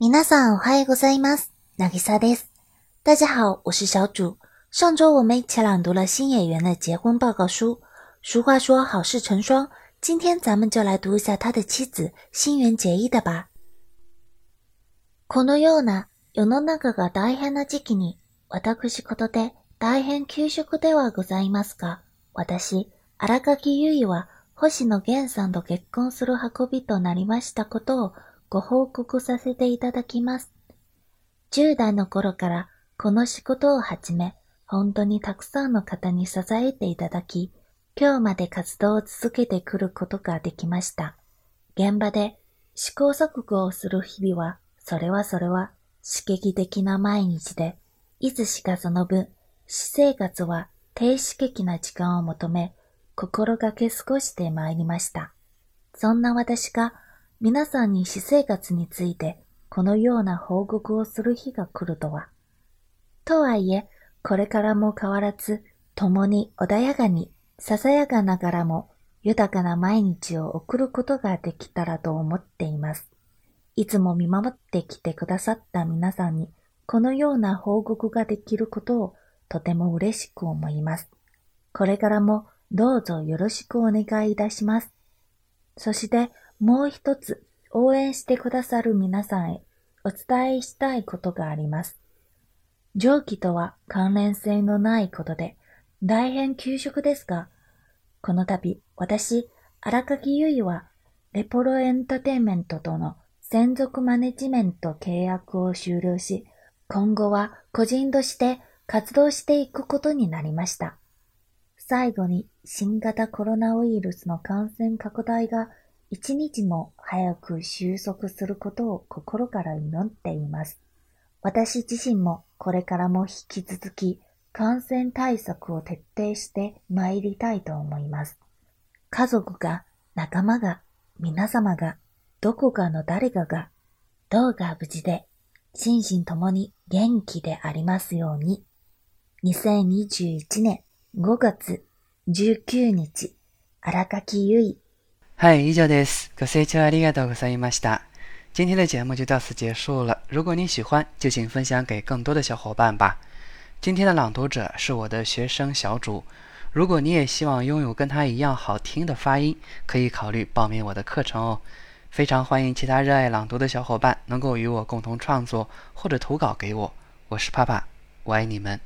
皆さんおはようございます。なぎさです。大家好，我是小主。上周我们一起朗读了新演员的结婚报告书。俗话说好事成双，今天咱们就来读一下他的妻子新垣结衣的吧。このような世の中が大変な時期に、私事で大変給食ではございますが、私、荒垣結衣は星野源さんと結婚する運びとなりましたことをご報告させていただきます。10代の頃からこの仕事を始め、本当にたくさんの方に支えていただき、今日まで活動を続けてくることができました。現場で試行錯誤をする日々は、それはそれは刺激的な毎日で、いつしかその分、私生活は低刺激な時間を求め、心がけ過ごしてまいりました。そんな私が皆さんに私生活についてこのような報告をする日が来るとは。とはいえ、これからも変わらず、共に穏やかに、ささやかながらも豊かな毎日を送ることができたらと思っています。いつも見守ってきてくださった皆さんに、このような報告ができることをとても嬉しく思います。これからもどうぞよろしくお願いいたします。そしてもう一つ応援してくださる皆さんへお伝えしたいことがあります。蒸気とは関連性のないことで大変給食ですが、この度私、荒垣結衣はレポロエンターテインメントとの専属マネジメント契約を終了し、今後は個人として活動していくことになりました。最後に新型コロナウイルスの感染拡大が一日も早く収束することを心から祈っています。私自身もこれからも引き続き感染対策を徹底して参りたいと思います。家族が、仲間が、皆様が、どこかの誰かが、どうか無事で、心身ともに元気でありますように。2021年5月19日、荒垣結衣。嗨，依旧です。ご清聴ありがとうございました。今天的节目就到此结束了。如果你喜欢，就请分享给更多的小伙伴吧。今天的朗读者是我的学生小主。如果你也希望拥有跟他一样好听的发音，可以考虑报名我的课程哦。非常欢迎其他热爱朗读的小伙伴能够与我共同创作或者投稿给我。我是帕帕，我爱你们。